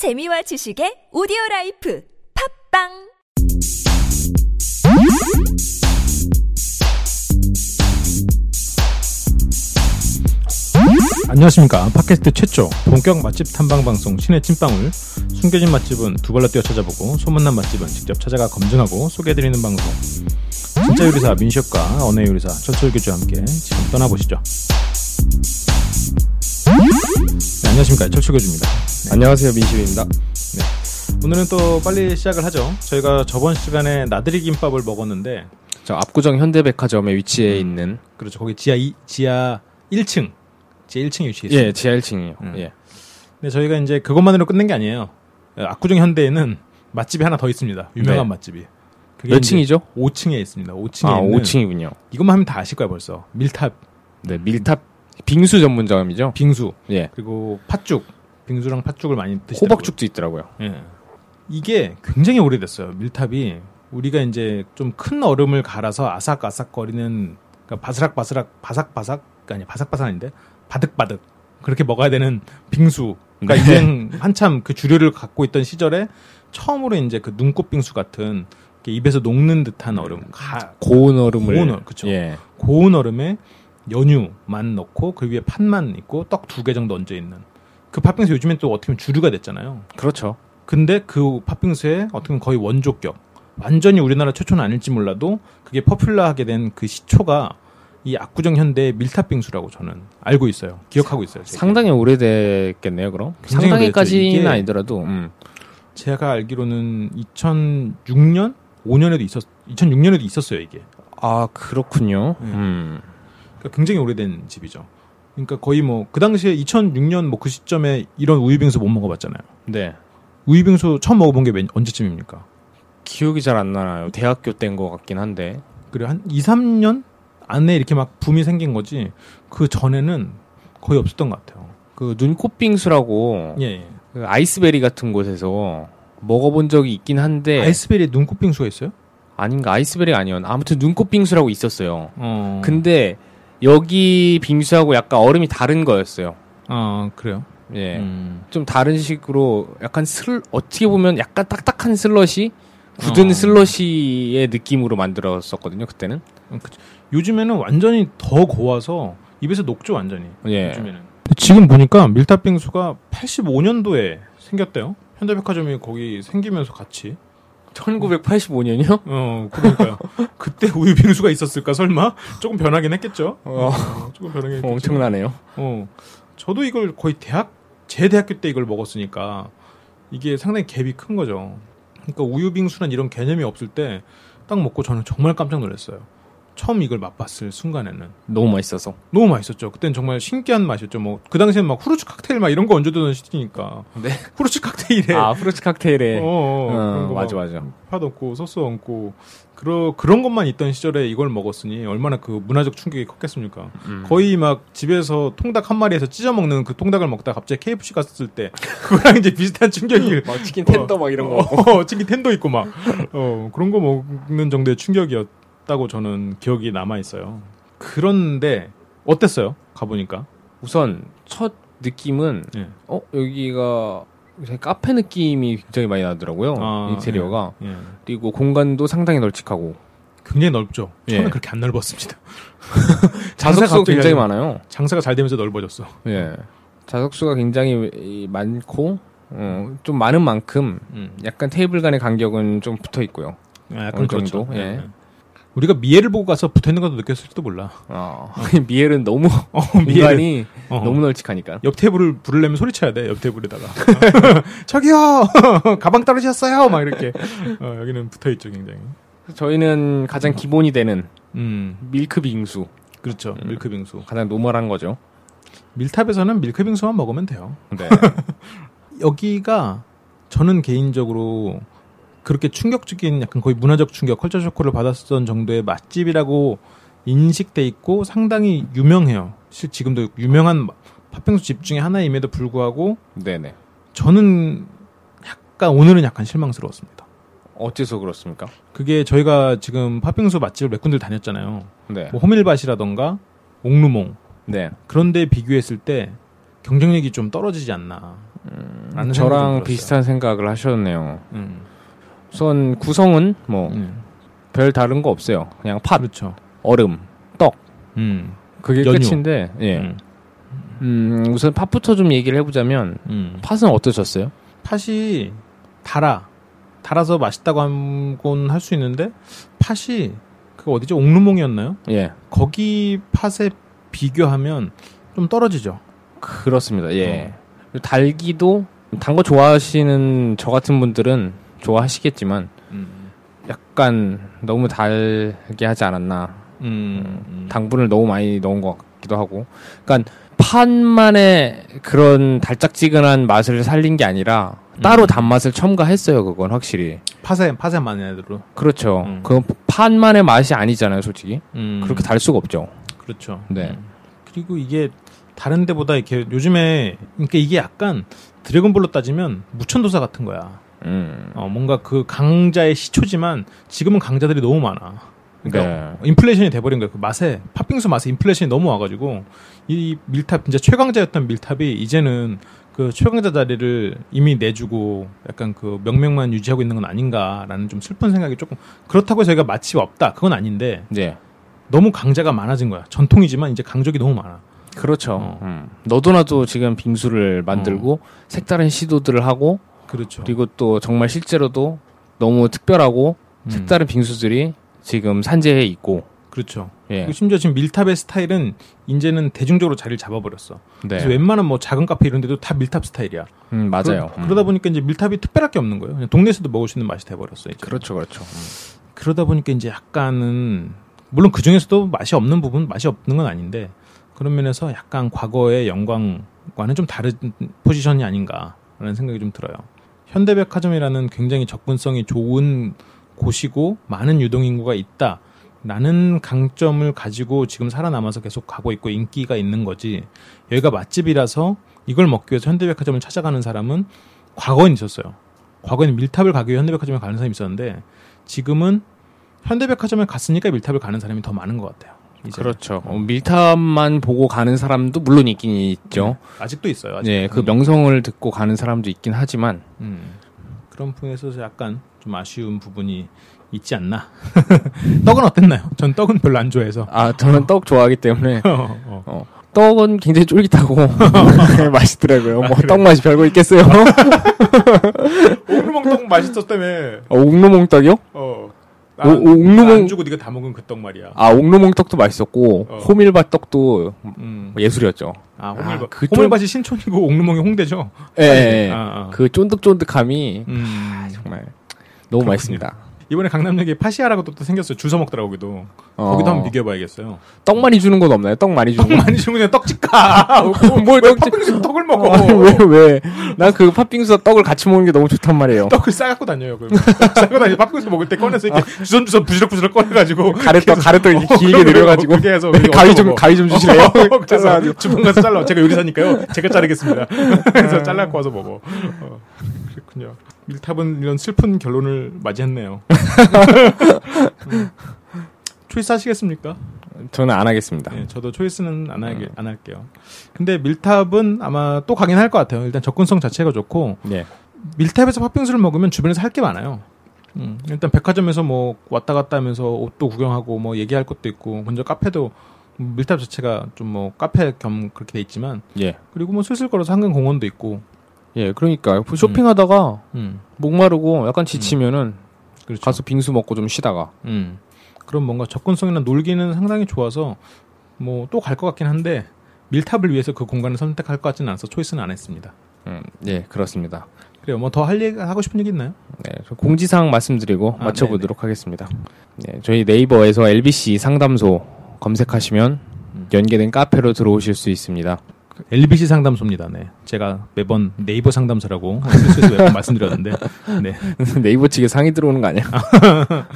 재미와 지식의 오디오 라이프 팟빵! 안녕하십니까. 팟캐스트 최초 본격 맛집 탐방 방송 신의 찐빵울 숨겨진 맛집은 두 발로 뛰어 찾아보고 소문난 맛집은 직접 찾아가 검증하고 소개해드리는 방송. 진짜 요리사 민셰프과 언어 요리사 철철 교주와 함께 지금 떠나보시죠. 네, 안녕하십니까. 철철 교주입니다. 네, 안녕하세요 민식입니다. 오늘은 또 빨리 시작을 하죠 저희가 저번 시간에 나들이 김밥을 먹었는데 저 압구정 현대백화점에 위치해 음. 있는 그렇죠 거기 지하 2, 지하 1층 지하 1층에 위치해 있습니다 예 지하 1층이요. 음. 예. 근데 저희가 이제 그것만으로 끝낸 게 아니에요. 압구정 현대에는 맛집이 하나 더 있습니다. 유명한 네. 맛집이. 몇 층이죠? 5층에 있습니다. 5층에 아 있는 5층이군요. 이것만 하면 다 아실 거야 벌써. 밀탑, 네 밀탑 빙수 전문점이죠. 빙수, 예. 그리고 팥죽, 빙수랑 팥죽을 많이 드시더라고요. 호박죽도 있더라고요. 예. 이게 굉장히 오래됐어요. 밀탑이 우리가 이제 좀 큰 얼음을 갈아서 아삭아삭거리는 그러니까 바스락바스락 바삭바삭 아니 바삭바삭 아닌데 바득바득 그렇게 먹어야 되는 빙수가 네. 유행 한참 그 주류를 갖고 있던 시절에 처음으로 이제 그 눈꽃 빙수 같은 입에서 녹는 듯한 얼음, 가, 고운 얼음을 고운 얼음, 그쵸. 예. 고운 얼음에 연유만 넣고 그 위에 팥만 있고 떡 두 개 정도 얹어 있는 그 팥빙수 요즘엔 또 어떻게 보면 주류가 됐잖아요. 그렇죠. 근데 그 팥빙수의 어떻게 보면 거의 원조격 완전히 우리나라 최초는 아닐지 몰라도 그게 퍼퓰러하게 된 그 시초가 이 압구정 현대 밀탑빙수라고 저는 알고 있어요. 기억하고 있어요. 제가. 상당히 오래됐겠네요. 그럼 상당히까지는 아니더라도 음. 제가 알기로는 2006년 5년에도 있었 2006년에도 있었어요 이게. 아 그렇군요. 네. 음. 그러니까 굉장히 오래된 집이죠. 그러니까 거의 뭐 그 당시에 2006년 뭐 그 시점에 이런 우유빙수 못 먹어봤잖아요. 네. 우유빙수 처음 먹어본 게 몇- 언제쯤입니까? 기억이 잘 안 나요. 대학교 때인 것 같긴 한데. 그래 한 2, 3년 안에 이렇게 막 붐이 생긴 거지 그 전에는 거의 없었던 것 같아요. 그 눈꽃빙수라고 예. 예. 그 아이스베리 같은 곳에서 먹어본 적이 있긴 한데 아이스베리에 눈꽃빙수가 있어요? 아닌가 아이스베리 아니었나 아무튼 눈꽃 빙수라고 있었어요. 어. 근데 여기 빙수하고 약간 얼음이 다른 거였어요. 아 그래요? 예. 음. 좀 다른 식으로 약간 슬 어떻게 보면 약간 딱딱한 슬러시 굳은 어. 슬러시의 느낌으로 만들었었거든요 그때는. 요즘에는 완전히 더 고와서 입에서 녹죠 완전히. 예. 요즘에는. 지금 보니까 밀탑빙수가 85년도에 생겼대요. 현대백화점이 거기 생기면서 같이. 1985년이요? 어 그러니까요. 그때 우유 빙수가 있었을까 설마? 조금 변하긴 했겠죠. 어, 조금 변하긴 했겠죠. 엄청나네요. 어, 저도 이걸 거의 대학 제 대학교 때 이걸 먹었으니까 이게 상당히 갭이 큰 거죠. 그러니까 우유 빙수란 이런 개념이 없을 때 딱 먹고 저는 정말 깜짝 놀랐어요. 처음 이걸 맛봤을 순간에는 너무 맛있어서. 너무 맛있었죠. 그땐 정말 신기한 맛이었죠. 뭐 그 당시엔 막 후르츠 칵테일 막 이런 거 얹어두는 시기니까 네. 후르츠 칵테일에 아 프루츠 칵테일에. 어, 어, 어, 그런 거 맞아 막 맞아. 팥 얹고 소스 얹고 그러, 그런 것만 있던 시절에 이걸 먹었으니 얼마나 그 문화적 충격이 컸겠습니까? 음. 거의 막 집에서 통닭 한 마리에서 찢어 먹는 그 통닭을 먹다가 갑자기 KFC 갔을 때 그거랑 이제 비슷한 충격이 막 치킨 텐더 막 이런 어, 치킨 텐도 있고 막 어, 그런 거 먹는 정도의 충격이었 다고 저는 기억이 남아 있어요. 그런데 어땠어요? 가보니까 우선 첫 느낌은 예. 어 여기가 카페 느낌이 굉장히 많이 나더라고요 아, 인테리어가 예. 그리고 공간도 상당히 널찍하고 굉장히 넓죠. 처음에 예. 그렇게 안 넓었습니다. 갑자기 굉장히 많아요 장사가 잘 되면서 넓어졌어. 예 자석수가 굉장히 이- 많고 어, 좀 많은 만큼 음. 약간 테이블 간의 간격은 좀 붙어 있고요 아, 약간 어느 그렇죠. 정도? 예. 우리가 미엘을 보고 가서 붙어 있는 것도 느꼈을지도 몰라. 어, 미엘은 너무 어, 공간이 어. 너무 널찍하니까 옆 테이블을 부르려면 소리쳐야 돼. 옆 테이블에다가 저기요 가방 떨어지셨어요. 막 이렇게 어, 여기는 붙어 있죠 굉장히. 저희는 가장 기본이 되는 음 밀크 빙수 그렇죠 음. 밀크 빙수. 가장 normal한 거죠 밀탑에서는 밀크 빙수만 먹으면 돼요. 네. 여기가 저는 개인적으로 그렇게 충격적인 약간 거의 문화적 충격, 컬처 쇼크를 받았던 정도의 맛집이라고 인식돼 있고 상당히 유명해요. 실 지금도 유명한 팥빙수 집 중에 하나임에도 불구하고 네네 저는 약간 오늘은 약간 실망스러웠습니다. 어째서 그렇습니까? 그게 저희가 지금 팥빙수 맛집을 몇 군데 다녔잖아요. 네. 뭐 호밀밭이라던가 옥루몽 네. 그런데 비교했을 때 경쟁력이 좀 떨어지지 않나. 좀 저랑. 비슷한 생각을 하셨네요. 음. 우선 구성은 뭐별 음. 다른 거 없어요. 그냥 팥, 그렇죠. 얼음, 떡 음. 그게 연유. 끝인데 예. 음. 음, 우선 팥부터 좀 얘기를 해보자면 음. 팥은 어떠셨어요? 팥이 달아. 달아서 맛있다고 하곤 할수 있는데 팥이 그 어디죠? 옥루몽이었나요? 예, 거기 팥에 비교하면 좀 떨어지죠. 그렇습니다. 예, 달기도 단 거 좋아하시는 저 같은 분들은 좋아하시겠지만 약간 너무 달게 하지 않았나. 음. 음. 당분을 너무 많이 넣은 것 같기도 하고. 그러니까 팥만의 그런 달짝지근한 맛을 살린 게 아니라 따로 음. 단맛을 첨가했어요. 그건 확실히. 많은 애들로. 그렇죠. 음. 그 팥만의 맛이 아니잖아요, 솔직히. 음. 그렇게 달 수가 없죠. 그렇죠. 네. 음. 그리고 이게 다른 데보다 이렇게 요즘에 그러니까 이게 약간 드래곤볼로 따지면 무천도사 같은 거야. 음. 어, 뭔가 그 강자의 시초지만 지금은 강자들이 너무 많아. 그러니까 네. 인플레이션이 돼버린 거야. 그 맛에 팥빙수 맛에 인플레이션이 너무 와가지고 이 밀탑 진짜 최강자였던 밀탑이 이제는 그 최강자 자리를 이미 내주고 약간 그 명명만 유지하고 있는 건 아닌가라는 좀 슬픈 생각이 조금 그렇다고 저희가 맛이 없다 그건 아닌데 네. 너무 강자가 많아진 거야. 전통이지만 이제 강적이 너무 많아. 그렇죠. 어. 음. 너도 나도 지금 빙수를 만들고 색다른 시도들을 하고 그렇죠. 그리고 또 정말 실제로도 너무 특별하고 음, 색다른 빙수들이 지금 산재해 있고 그렇죠. 예. 심지어 지금 밀탑의 스타일은 이제는 대중적으로 자리를 잡아버렸어. 네. 그래서 웬만한 뭐 작은 카페 이런 데도 다 밀탑 스타일이야. 음, 맞아요. 그러, 다 보니까 이제 밀탑이 특별할 게 없는 거예요. 그냥 동네에서도 먹을 수 있는 맛이 돼버렸어. 이제. 그렇죠, 그렇죠. 그러다 보니까 이제 약간은 물론 그 중에서도 맛이 없는 부분 맛이 없는 건 아닌데 그런 면에서 약간 과거의 영광과는 좀 다른 포지션이 아닌가라는 생각이 좀 들어요. 현대백화점이라는 굉장히 접근성이 좋은 곳이고 많은 유동인구가 있다. 라는 강점을 가지고 지금 살아남아서 계속 가고 있고 인기가 있는 거지. 여기가 맛집이라서 이걸 먹기 위해서 현대백화점을 찾아가는 사람은 과거엔 있었어요. 과거에는 밀탑을 가기 위해 현대백화점에 가는 사람이 있었는데 지금은 현대백화점에 갔으니까 밀탑을 가는 사람이 더 많은 것 같아요. 이제. 그렇죠. 어, 밀탑만 보고 가는 사람도 물론 있긴 있죠. 아직도 있어요. 아직. 네, 그 음, 명성을 듣고 가는 사람도 있긴 하지만 음. 그런 부분에서 약간 좀 아쉬운 부분이 있지 않나. 떡은 어땠나요? 전 떡은 별로 안 좋아해서. 아 저는 떡 좋아하기 때문에 어, 어. 어, 떡은 굉장히 쫄깃하고 맛있더라고요. 뭐떡 맛이 별거 있겠어요. 옥루몽 떡 맛있었다며. 어, 옥루몽 떡이요? 어. 오- 옥루몽- 안 주고 네가 다 먹은 그 떡 말이야. 아 옥루몽 떡도 맛있었고 어. 호밀밭 떡도 음. 예술이었죠. 아, 홍밀밭. 아, 그 홍밀밭이 신촌이고 옥루몽이 홍대죠. 예, 예. 아, 아. 그 쫀득쫀득함이 음. 정말 너무 그렇군요. 맛있습니다. 이번에 강남역에 파시아라고 또, 또 생겼어요. 줄서 먹더라고 거기도. 어. 거기도 한번 비교해봐야겠어요. 떡 많이 주는 건 없나요? 떡 많이 주는 떡 거? 많이 주면 그냥 떡집 가. 뭘왜 떡집- 팥빙수 떡을 먹어? 아니, 왜, 왜? 난 그 팥빙수와 떡을 같이 먹는 게 너무 좋단 말이에요. 떡을 싸갖고 다녀요. 그럼 싸갖고 다니 팥빙수 먹을 때 꺼내서 이렇게 주섬주섬 부스럭부스럭 꺼내가지고 가래떡, 가래떡 이렇게 어, 길게 내려가지고. 그렇게 해서 가위 좀, 가위 좀 주실래요? 그래서. 주방 가서 잘라. 제가 요리사니까요. 제가 자르겠습니다. 그래서 잘라갖고 와서 먹어. 어, 그렇군요. 밀탑은 이런 슬픈 결론을 맞이했네요. 음. 초이스 하시겠습니까? 저는 안 하겠습니다. 네, 저도 초이스는 안, 하게, 안 할게요. 근데 밀탑은 아마 또 가긴 할 것 같아요. 일단 접근성 자체가 좋고 네. 밀탑에서 팥빙수를 먹으면 주변에서 할 게 많아요. 음, 일단 백화점에서 뭐 왔다 갔다 하면서 옷도 구경하고 뭐 얘기할 것도 있고 먼저 카페도 밀탑 자체가 좀 뭐 카페 겸 그렇게 돼 있지만 예. 그리고 뭐 슬슬 걸어서 한강 공원도 있고 예, 그러니까 쇼핑하다가 음, 목마르고 약간 지치면은 그렇죠. 가서 빙수 먹고 좀 쉬다가 음. 그럼 뭔가 접근성이나 놀기는 상당히 좋아서 뭐 또 갈 것 같긴 한데 밀탑을 위해서 그 공간을 선택할 것 같지는 않아서 초이스는 안 했습니다. 음, 예, 그렇습니다. 그래요. 뭐 더 할 얘기 하고 싶은 얘기 있나요? 네, 저 공지사항 말씀드리고 아, 마쳐보도록 하겠습니다. 네, 저희 네이버에서 LBC 상담소 검색하시면 음. 연계된 카페로 들어오실 수 있습니다. LBC 상담소입니다. 네. 제가 매번 네이버 상담소라고 실수해서 말씀드렸는데, 네. 네이버 측에 상이 들어오는 거 아니야?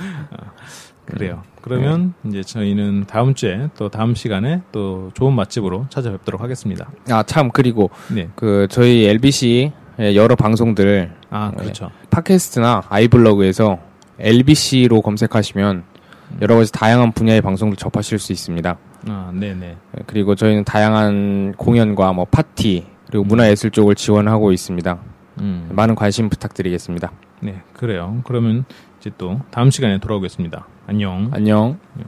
그래요. 그러면 이제 저희는 다음 주에 또 다음 시간에 또 좋은 맛집으로 찾아뵙도록 하겠습니다. 아, 참, 그리고 네. 그 저희 LBC 의 여러 방송들 아, 네. 그렇죠. 팟캐스트나 아이블로그에서 LBC로 검색하시면 여러 가지 다양한 분야의 방송들 접하실 수 있습니다. 아, 네네. 네, 그리고 저희는 다양한 공연과 뭐 파티, 그리고 문화예술 쪽을 지원하고 있습니다. 음. 많은 관심 부탁드리겠습니다. 네, 그래요. 그러면 이제 또 다음 시간에 돌아오겠습니다. 안녕. 안녕. 예.